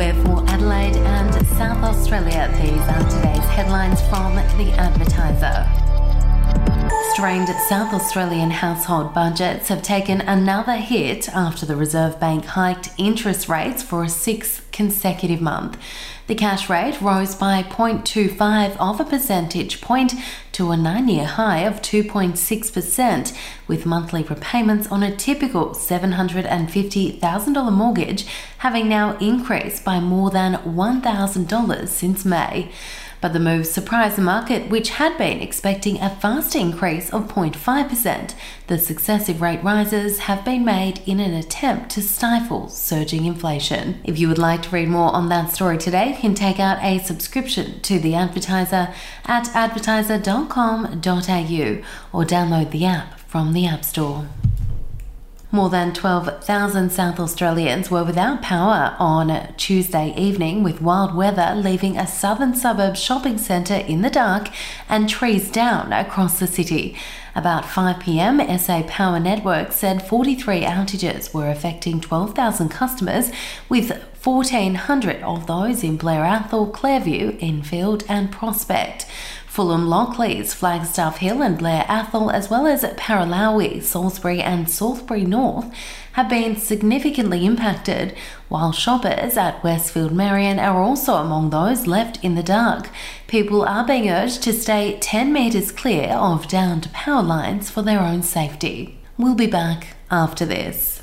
We're for Adelaide and South Australia. These are today's headlines from The Advertiser. Strained South Australian household budgets have taken another hit after the Reserve Bank hiked interest rates for a sixth consecutive month. The cash rate rose by 0.25 of a percentage point to a nine year high of 2.6%, with monthly repayments on a typical $750,000 mortgage having now increased by more than $1,000 since May. But the move surprised the market, which had been expecting a fast increase of 0.5%. The successive rate rises have been made in an attempt to stifle surging inflation. If you would like to read more on that story today, you can take out a subscription to The Advertiser at advertiser.com.au or download the app from the App Store. More than 12,000 South Australians were without power on Tuesday evening, with wild weather leaving a southern suburb shopping centre in the dark and trees down across the city. About 5 pm, SA Power Network said 43 outages were affecting 12,000 customers, with 1,400 of those in Blair Athol, Clearview, Enfield, and Prospect. Fulham Lockleys, Flagstaff Hill and Blair Athol, as well as Paralowie, Salisbury and Salisbury North, have been significantly impacted, while shoppers at Westfield Marion are also among those left in the dark. People are being urged to stay 10 metres clear of downed power lines for their own safety. We'll be back after this.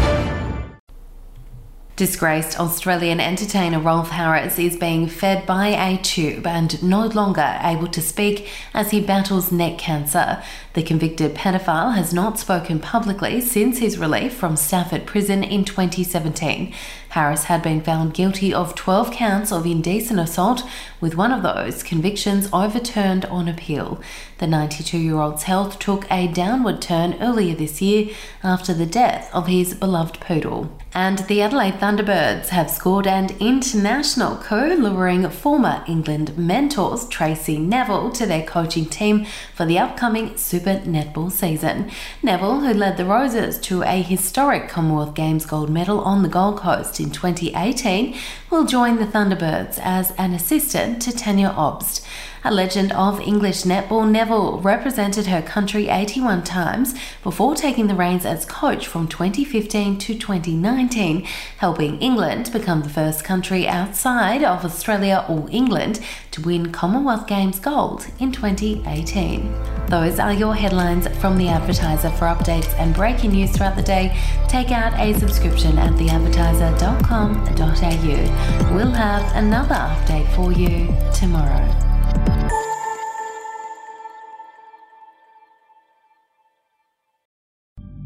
Disgraced Australian entertainer Rolf Harris is being fed by a tube and no longer able to speak as he battles neck cancer. The convicted pedophile has not spoken publicly since his relief from Stafford Prison in 2017. Harris had been found guilty of 12 counts of indecent assault, with one of those convictions overturned on appeal. The 92 year old's health took a downward turn earlier this year after the death of his beloved poodle. And the Adelaide Thunderbirds have scored an international coup, luring former England mentors Tracey Neville to their coaching team for the upcoming Super Netball season. Neville, who led the Roses to a historic Commonwealth Games gold medal on the Gold Coast in 2018, will join the Thunderbirds as an assistant to Tania Obst. A legend of English netball, Neville represented her country 81 times before taking the reins as coach from 2015 to 2019, helping England become the first country outside of Australia or England to win Commonwealth Games gold in 2018. Those are your headlines from The Advertiser. For updates and breaking news throughout the day, take out a subscription at theadvertiser.com.au. We'll have another update for you tomorrow.